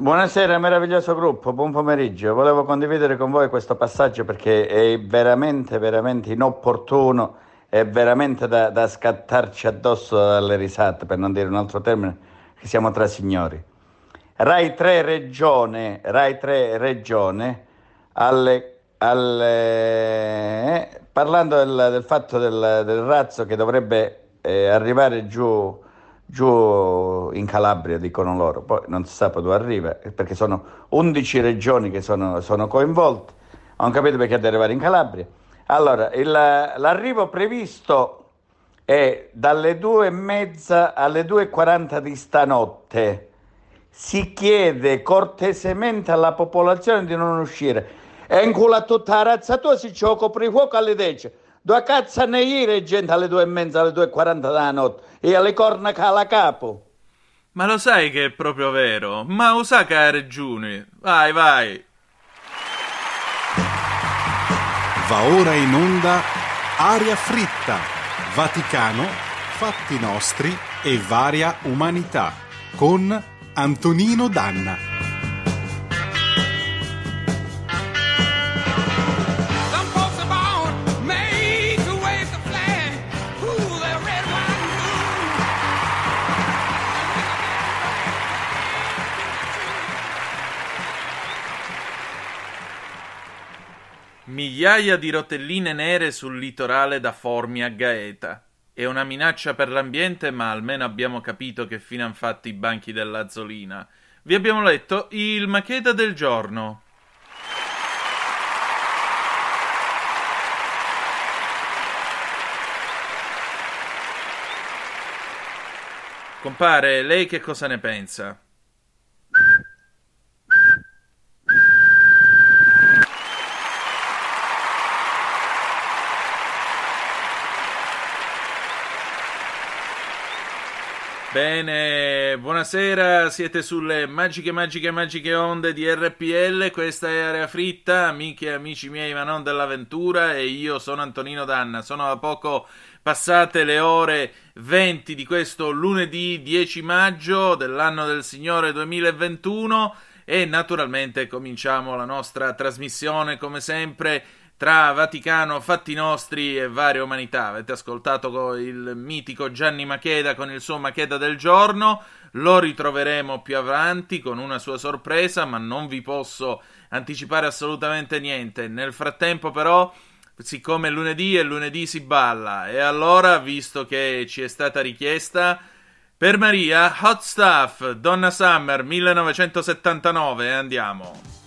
Buonasera, meraviglioso gruppo, buon pomeriggio. Volevo condividere con voi questo passaggio perché è veramente, veramente inopportuno è veramente da, da scattarci addosso dalle risate, per non dire un altro termine, che siamo tra signori. Rai 3 Regione, Rai 3 Regione, alle, alle, eh, parlando del, del fatto del, del, razzo che dovrebbe eh, arrivare giù, giù in Calabria, dicono loro, poi non si sa dove arriva, perché sono 11 regioni che sono, sono coinvolte, non capito perché deve arrivare in Calabria. Allora, il, l'arrivo previsto è dalle due e mezza alle 2.40 di stanotte. Si chiede cortesemente alla popolazione di non uscire. E in culo a tutta la razza tua si c'è fuoco alle 10. Due cazzo ne ieri gente alle due e mezza, alle 2.40 della notte. E alle corna cala capo. Ma lo sai che è proprio vero? Ma usa che hai ragione. Vai, vai. Va ora in onda Aria fritta, Vaticano, fatti nostri e varia umanità con Antonino Danna. Migliaia di rotelline nere sul litorale da Formia a Gaeta. È una minaccia per l'ambiente, ma almeno abbiamo capito che fine hanno fatto i banchi dell'Azzolina. Vi abbiamo letto il Macheda del giorno. Compare, lei che cosa ne pensa? Bene, buonasera, siete sulle magiche, magiche, magiche onde di RPL, questa è Area Fritta, amiche e amici miei ma non dell'avventura e io sono Antonino Danna, sono da poco passate le ore 20 di questo lunedì 10 maggio dell'anno del Signore 2021 e naturalmente cominciamo la nostra trasmissione come sempre tra Vaticano, fatti nostri e varia umanità. Avete ascoltato il mitico Gianni Macheda con il suo Macheda del giorno. Lo ritroveremo più avanti con una sua sorpresa, ma non vi posso anticipare assolutamente niente. Nel frattempo, però, siccome è lunedì e lunedì si balla, e allora, visto che ci è stata richiesta. Per Maria, Hot Stuff, Donna Summer 1979, andiamo.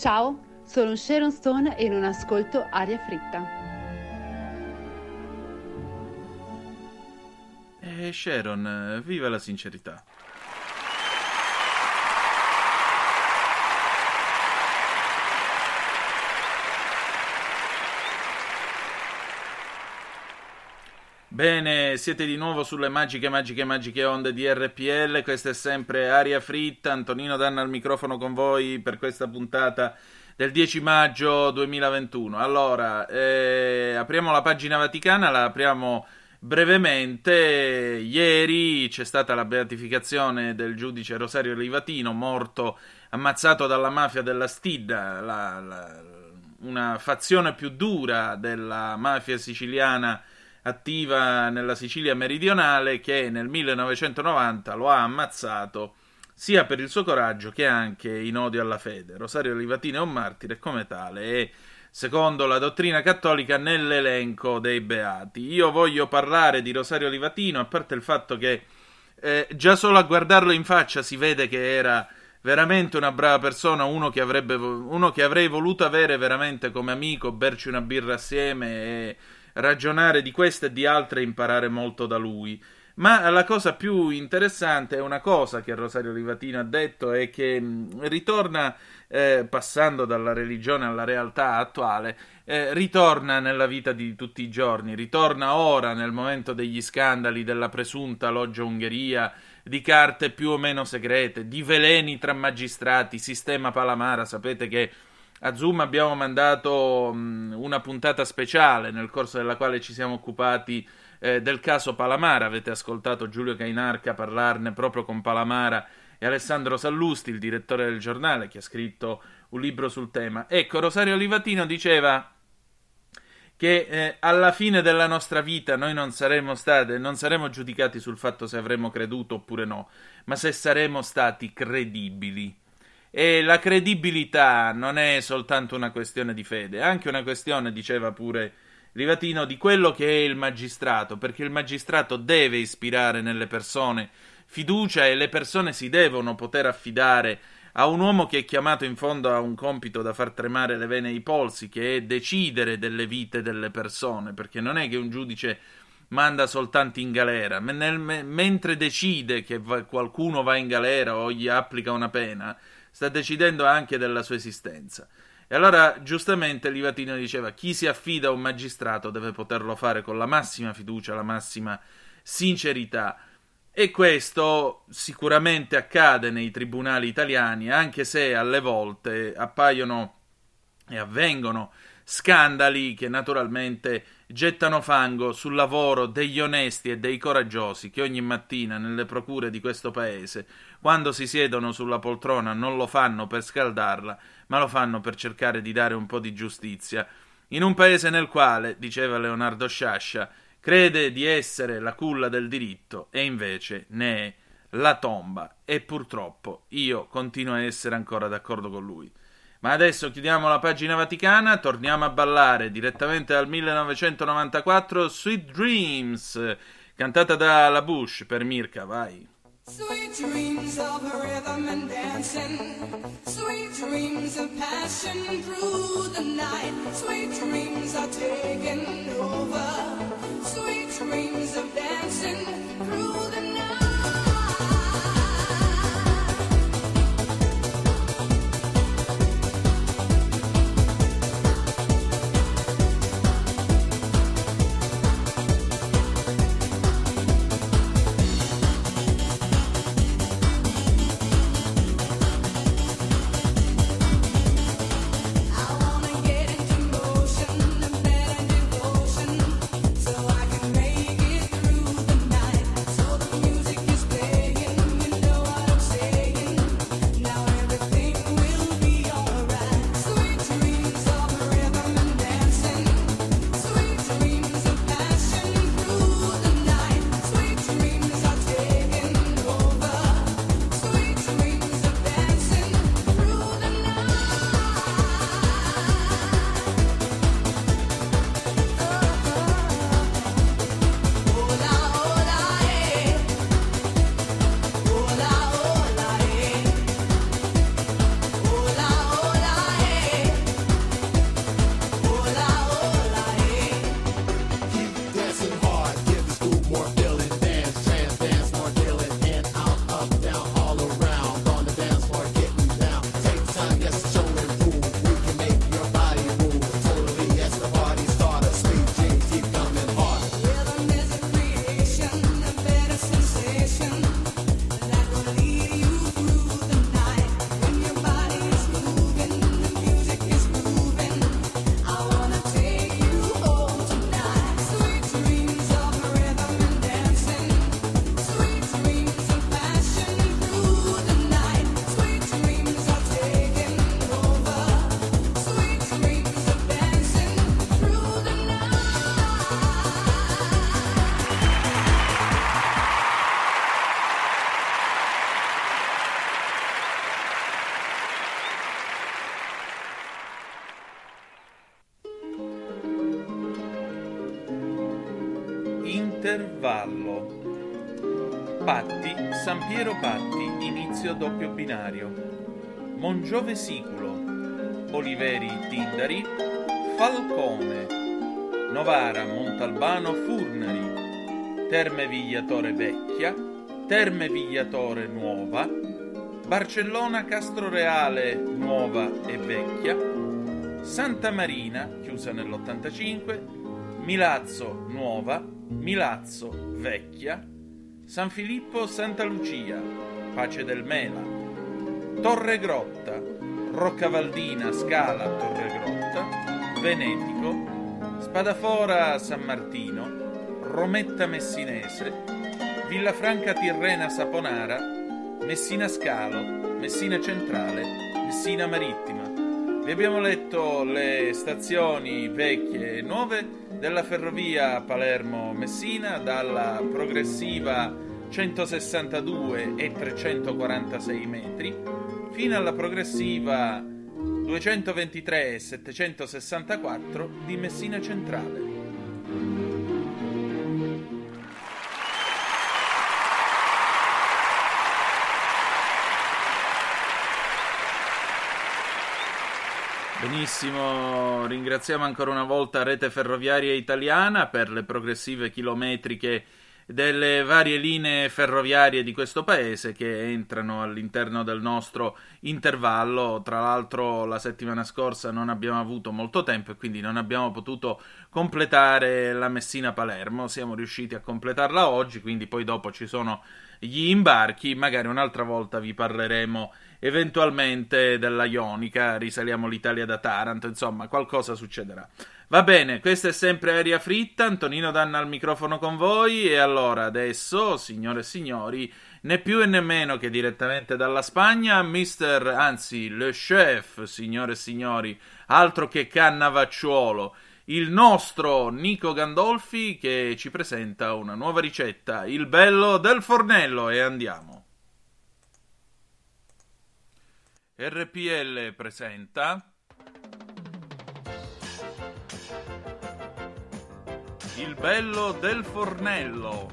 Ciao, sono Sharon Stone e non ascolto aria fritta. Eh, Sharon, viva la sincerità. Bene, siete di nuovo sulle magiche, magiche, magiche onde di RPL. Questa è sempre Aria Fritta. Antonino Danna al microfono con voi per questa puntata del 10 maggio 2021. Allora, eh, apriamo la pagina vaticana, la apriamo brevemente. Ieri c'è stata la beatificazione del giudice Rosario Rivatino, morto, ammazzato dalla mafia della Stidda, la, la, una fazione più dura della mafia siciliana attiva nella Sicilia meridionale che nel 1990 lo ha ammazzato sia per il suo coraggio che anche in odio alla fede. Rosario Livatino è un martire e come tale è, secondo la dottrina cattolica, nell'elenco dei beati. Io voglio parlare di Rosario Livatino, a parte il fatto che eh, già solo a guardarlo in faccia si vede che era veramente una brava persona, uno che, avrebbe, uno che avrei voluto avere veramente come amico, berci una birra assieme e ragionare di queste e di altre e imparare molto da lui. Ma la cosa più interessante è una cosa che Rosario Rivatino ha detto e che ritorna, eh, passando dalla religione alla realtà attuale, eh, ritorna nella vita di tutti i giorni, ritorna ora nel momento degli scandali della presunta loggia Ungheria, di carte più o meno segrete, di veleni tra magistrati, sistema Palamara, sapete che a Zoom abbiamo mandato mh, una puntata speciale nel corso della quale ci siamo occupati eh, del caso Palamara. Avete ascoltato Giulio Cainarca parlarne proprio con Palamara e Alessandro Sallusti, il direttore del giornale, che ha scritto un libro sul tema. Ecco, Rosario Olivatino diceva che eh, alla fine della nostra vita noi non saremo stati, non saremo giudicati sul fatto se avremo creduto oppure no, ma se saremo stati credibili. E la credibilità non è soltanto una questione di fede, è anche una questione, diceva pure Rivatino, di quello che è il magistrato, perché il magistrato deve ispirare nelle persone fiducia e le persone si devono poter affidare a un uomo che è chiamato in fondo a un compito da far tremare le vene e i polsi, che è decidere delle vite delle persone, perché non è che un giudice manda soltanto in galera, mentre decide che qualcuno va in galera o gli applica una pena, sta decidendo anche della sua esistenza. E allora giustamente Livatino diceva chi si affida a un magistrato deve poterlo fare con la massima fiducia, la massima sincerità. E questo sicuramente accade nei tribunali italiani, anche se alle volte appaiono e avvengono scandali che naturalmente gettano fango sul lavoro degli onesti e dei coraggiosi che ogni mattina nelle procure di questo paese quando si siedono sulla poltrona non lo fanno per scaldarla, ma lo fanno per cercare di dare un po' di giustizia. In un paese nel quale, diceva Leonardo Sciascia, crede di essere la culla del diritto e invece ne è la tomba e purtroppo io continuo a essere ancora d'accordo con lui. Ma adesso chiudiamo la pagina vaticana, torniamo a ballare direttamente dal 1994 Sweet Dreams, cantata da La Bush per Mirka, vai. Sweet dreams of rhythm and dancing, sweet dreams of passion through the night, sweet dreams are taking over, sweet dreams of dancing through the night. Piero Patti, inizio doppio binario. Mongiove Siculo. Oliveri Tindari. Falcone. Novara Montalbano Furnari. Terme Vigliatore Vecchia. Terme Vigliatore Nuova. Barcellona Castroreale Nuova e Vecchia. Santa Marina, chiusa nell'85, Milazzo Nuova, Milazzo Vecchia, San Filippo Santa Lucia, Pace del Mela, Torre Grotta, Roccavaldina Scala Torre Grotta, Venetico, Spadafora San Martino, Rometta Messinese, Villafranca Tirrena Saponara, Messina Scalo, Messina Centrale, Messina Marittima. Vi abbiamo letto le stazioni vecchie e nuove della ferrovia Palermo-Messina dalla progressiva 162 e 346 metri fino alla progressiva 223 e 764 di Messina Centrale. Benissimo, ringraziamo ancora una volta Rete Ferroviaria Italiana per le progressive chilometriche delle varie linee ferroviarie di questo paese che entrano all'interno del nostro intervallo. Tra l'altro la settimana scorsa non abbiamo avuto molto tempo e quindi non abbiamo potuto completare la Messina-Palermo. Siamo riusciti a completarla oggi, quindi poi dopo ci sono gli imbarchi. Magari un'altra volta vi parleremo eventualmente della Ionica, risaliamo l'Italia da Taranto, insomma, qualcosa succederà. Va bene, questa è sempre Aria Fritta, Antonino Danna al microfono con voi e allora adesso, signore e signori, né più e né meno che direttamente dalla Spagna, mister, anzi, le chef, signore e signori, altro che cannavacciuolo, il nostro Nico Gandolfi che ci presenta una nuova ricetta, il bello del fornello e andiamo. RPL presenta Il bello del fornello.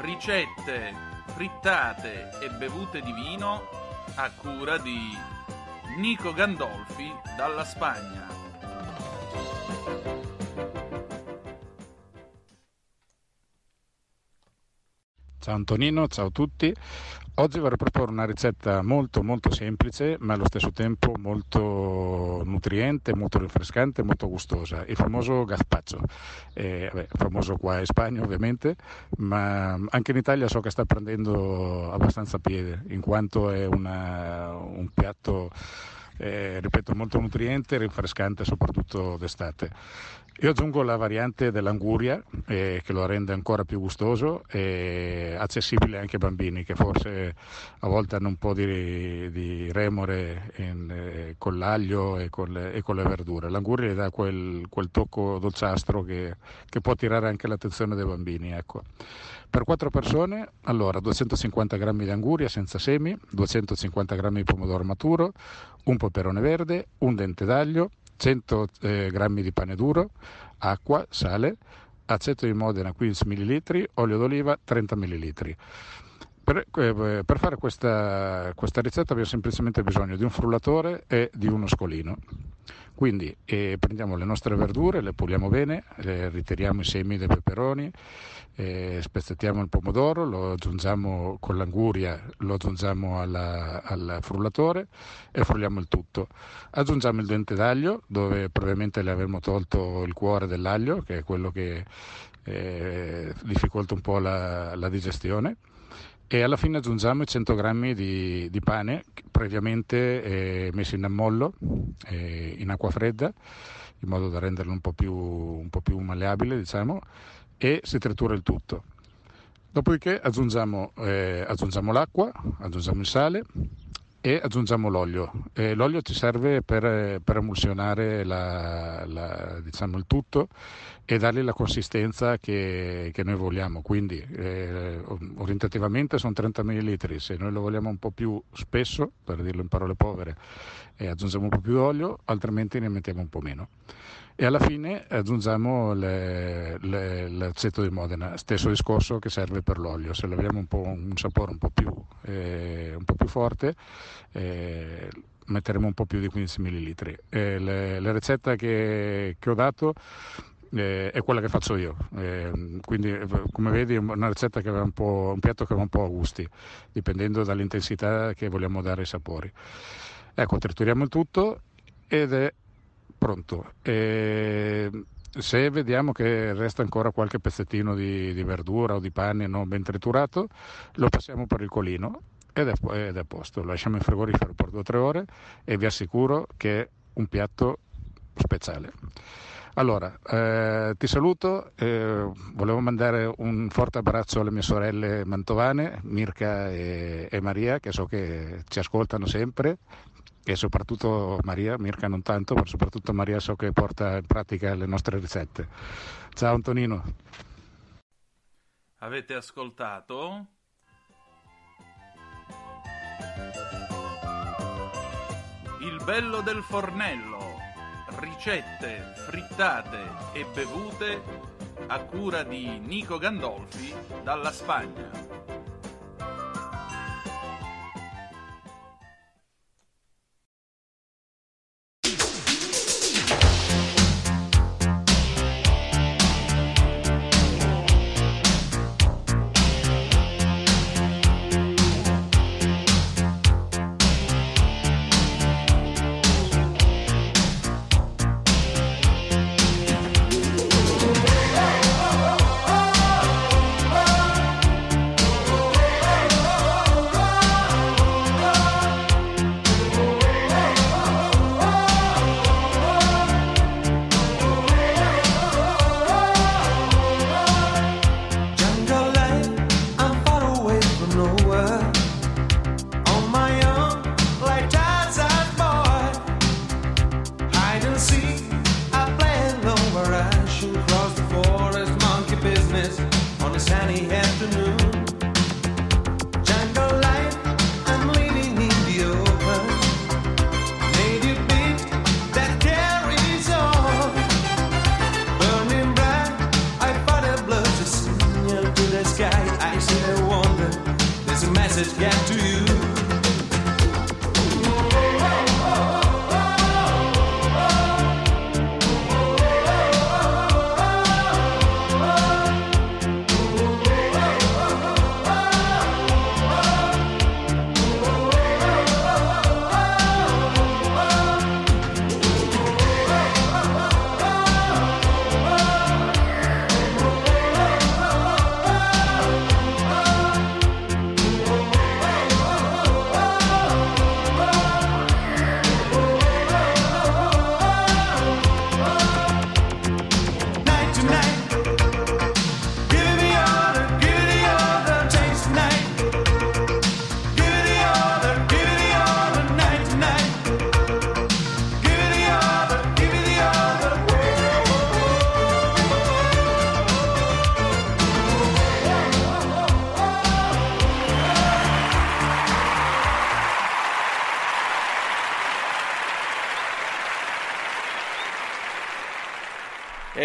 Ricette frittate e bevute di vino a cura di Nico Gandolfi dalla Spagna. Ciao Antonino, ciao a tutti. Oggi vorrei proporre una ricetta molto molto semplice ma allo stesso tempo molto nutriente, molto rinfrescante, molto gustosa, il famoso gazpacho, eh, vabbè, famoso qua in Spagna ovviamente, ma anche in Italia so che sta prendendo abbastanza piede in quanto è una, un piatto eh, ripeto molto nutriente e rinfrescante soprattutto d'estate. Io aggiungo la variante dell'anguria eh, che lo rende ancora più gustoso e accessibile anche ai bambini che forse a volte hanno un po' di, di remore in, eh, con l'aglio e con, le, e con, le, verdure. L'anguria gli dà quel, quel tocco dolciastro che, che, può attirare anche l'attenzione dei bambini. Ecco. Per 4 persone, allora 250 g di anguria senza semi, 250 g di pomodoro maturo, un peperone verde, un dente d'aglio, 100 eh, g di pane duro, acqua, sale, aceto di Modena 15 ml, olio d'oliva 30 ml. Per, eh, per fare questa, questa, ricetta abbiamo semplicemente bisogno di un frullatore e di uno scolino. Quindi eh, prendiamo le nostre verdure, le puliamo bene, le ritiriamo i semi dei peperoni, eh, spezzettiamo il pomodoro, lo aggiungiamo con l'anguria, lo aggiungiamo alla, al frullatore e frulliamo il tutto. Aggiungiamo il dente d'aglio dove probabilmente le avremo tolto il cuore dell'aglio che è quello che eh, difficolta un po' la, la digestione e alla fine aggiungiamo i 100 g di, di pane previamente eh, messi in ammollo eh, in acqua fredda in modo da renderlo un po' più, un po più malleabile diciamo e si tritura il tutto. Dopodiché aggiungiamo, eh, aggiungiamo l'acqua, aggiungiamo il sale, e aggiungiamo l'olio. E l'olio ci serve per, per emulsionare la, la, diciamo, il tutto e dargli la consistenza che, che noi vogliamo. Quindi eh, orientativamente sono 30 ml, se noi lo vogliamo un po' più spesso, per dirlo in parole povere, eh, aggiungiamo un po' più d'olio, altrimenti ne mettiamo un po' meno e alla fine aggiungiamo le, le, l'aceto di Modena, stesso discorso che serve per l'olio, se vogliamo un, un sapore un po' più, eh, un po più forte eh, metteremo un po' più di 15 ml. Eh, le, la ricetta che, che ho dato eh, è quella che faccio io. Eh, quindi, come vedi, è una ricetta che va un po', un piatto che va un po' a gusti, dipendendo dall'intensità che vogliamo dare ai sapori. Ecco, trituriamo il tutto ed è pronto. E se vediamo che resta ancora qualche pezzettino di, di, verdura o di pane non ben triturato, lo passiamo per il colino ed è, ed è a posto. Lo lasciamo in frigorifero per 2-3 ore e vi assicuro che è un piatto speciale. Allora, eh, ti saluto, eh, volevo mandare un forte abbraccio alle mie sorelle mantovane, Mirka e, e Maria, che so che ci ascoltano sempre, e soprattutto Maria, Mirka non tanto, ma soprattutto Maria so che porta in pratica le nostre ricette. Ciao Antonino. Avete ascoltato? Il bello del fornello, ricette, frittate e bevute a cura di Nico Gandolfi dalla Spagna.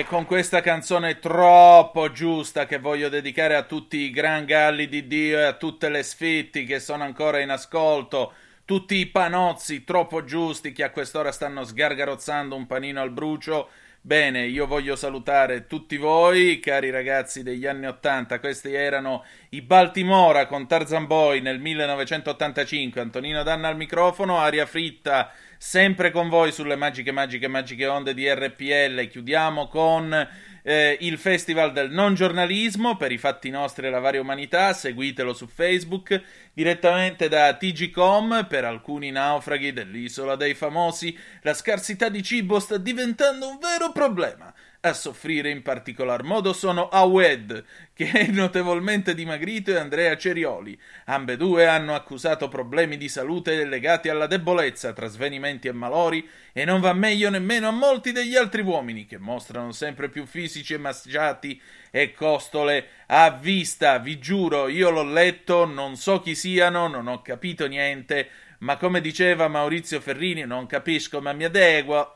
Con questa canzone troppo giusta che voglio dedicare a tutti i gran galli di Dio e a tutte le sfitti che sono ancora in ascolto, tutti i panozzi troppo giusti che a quest'ora stanno sgargarozzando un panino al brucio. Bene, io voglio salutare tutti voi, cari ragazzi degli anni Ottanta. Questi erano i Baltimora con Tarzan Boy nel 1985. Antonino Danna al microfono, aria fritta sempre con voi sulle magiche, magiche, magiche onde di RPL. Chiudiamo con eh, il Festival del Non Giornalismo per i fatti nostri e la varia umanità. Seguitelo su Facebook direttamente da TGCom per alcuni naufraghi dell'isola dei famosi. La scarsità di cibo sta diventando un vero problema. A soffrire in particolar modo sono Awed, che è notevolmente dimagrito, e Andrea Cerioli. Ambedue hanno accusato problemi di salute legati alla debolezza tra svenimenti e malori e non va meglio nemmeno a molti degli altri uomini che mostrano sempre più fisici e masciati e costole a vista. Vi giuro, io l'ho letto, non so chi siano, non ho capito niente, ma come diceva Maurizio Ferrini, non capisco ma mi adeguo.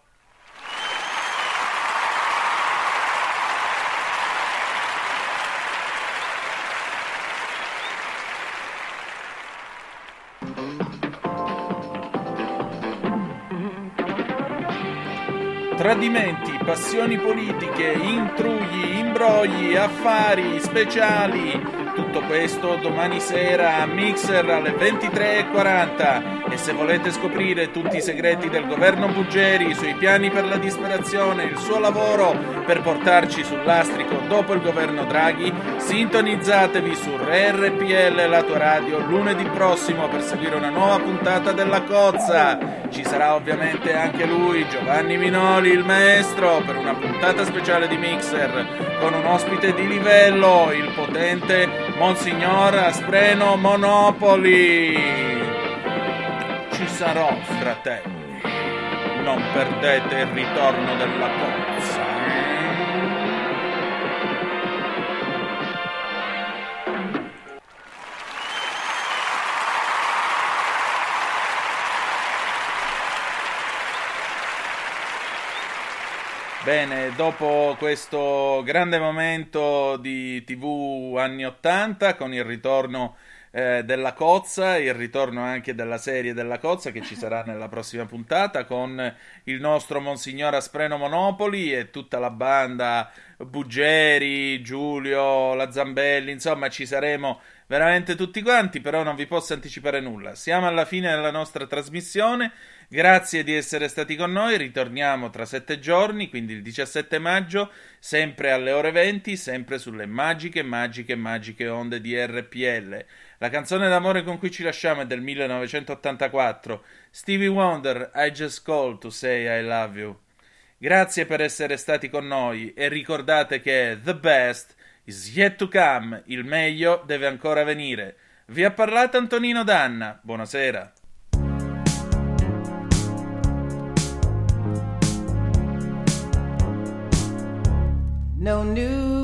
Tradimenti, passioni politiche, intrugli, imbrogli, affari, speciali. Tutto questo domani sera a Mixer alle 23.40. E se volete scoprire tutti i segreti del governo Buggeri sui piani per la disperazione, il suo lavoro per portarci sul lastrico dopo il governo Draghi, sintonizzatevi su RPL la tua radio lunedì prossimo per seguire una nuova puntata della Cozza. Ci sarà ovviamente anche lui, Giovanni Minoli, il maestro, per una puntata speciale di Mixer con un ospite di livello, il potente Monsignor Aspreno Monopoli. Sarò, fratelli. Non perdete il ritorno della cozza. Bene, dopo questo grande momento di TV anni 80 con il ritorno eh, della Cozza, il ritorno anche della serie della Cozza che ci sarà nella prossima puntata con il nostro Monsignor Aspreno Monopoli e tutta la banda Buggeri, Giulio, la Zambelli, insomma ci saremo veramente tutti quanti, però non vi posso anticipare nulla. Siamo alla fine della nostra trasmissione. Grazie di essere stati con noi, ritorniamo tra sette giorni, quindi il 17 maggio, sempre alle ore 20, sempre sulle magiche, magiche, magiche onde di RPL. La canzone d'amore con cui ci lasciamo è del 1984, Stevie Wonder, I Just Called to Say I Love You. Grazie per essere stati con noi e ricordate che The Best is yet to come, il meglio deve ancora venire. Vi ha parlato Antonino Danna, buonasera. No New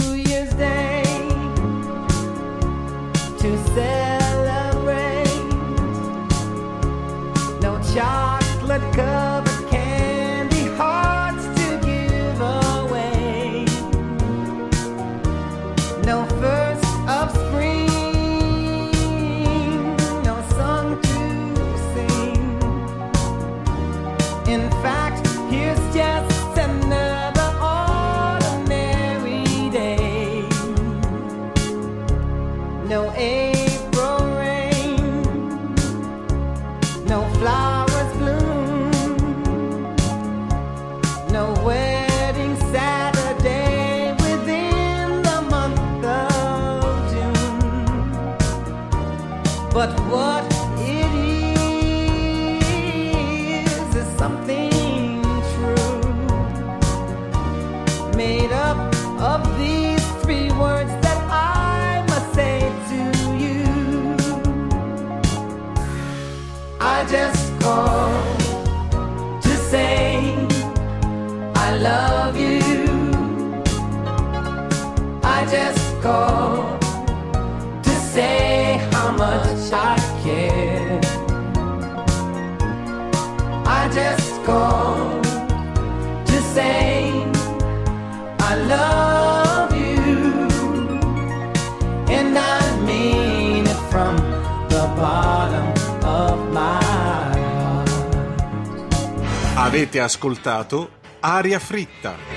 called to say how much I care. I just called to say I love you, and I mean it from the bottom of my heart. Avete ascoltato Aria Fritta.